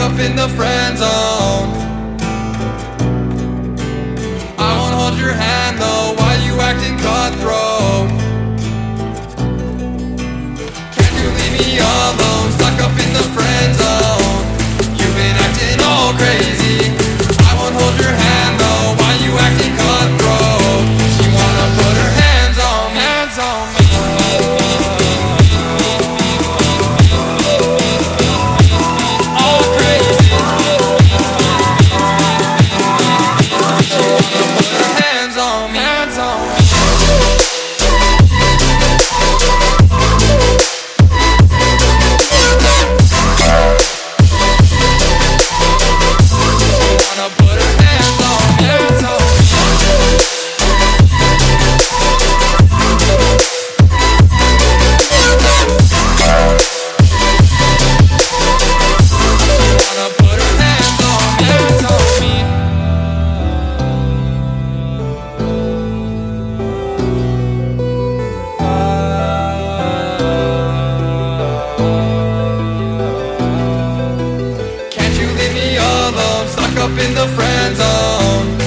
in the friend zone. I won't hold your hand though. Why you acting cutthroat? Can't you leave me alone? Stuck up in the friend zone. You've been acting all crazy. in the friend zone.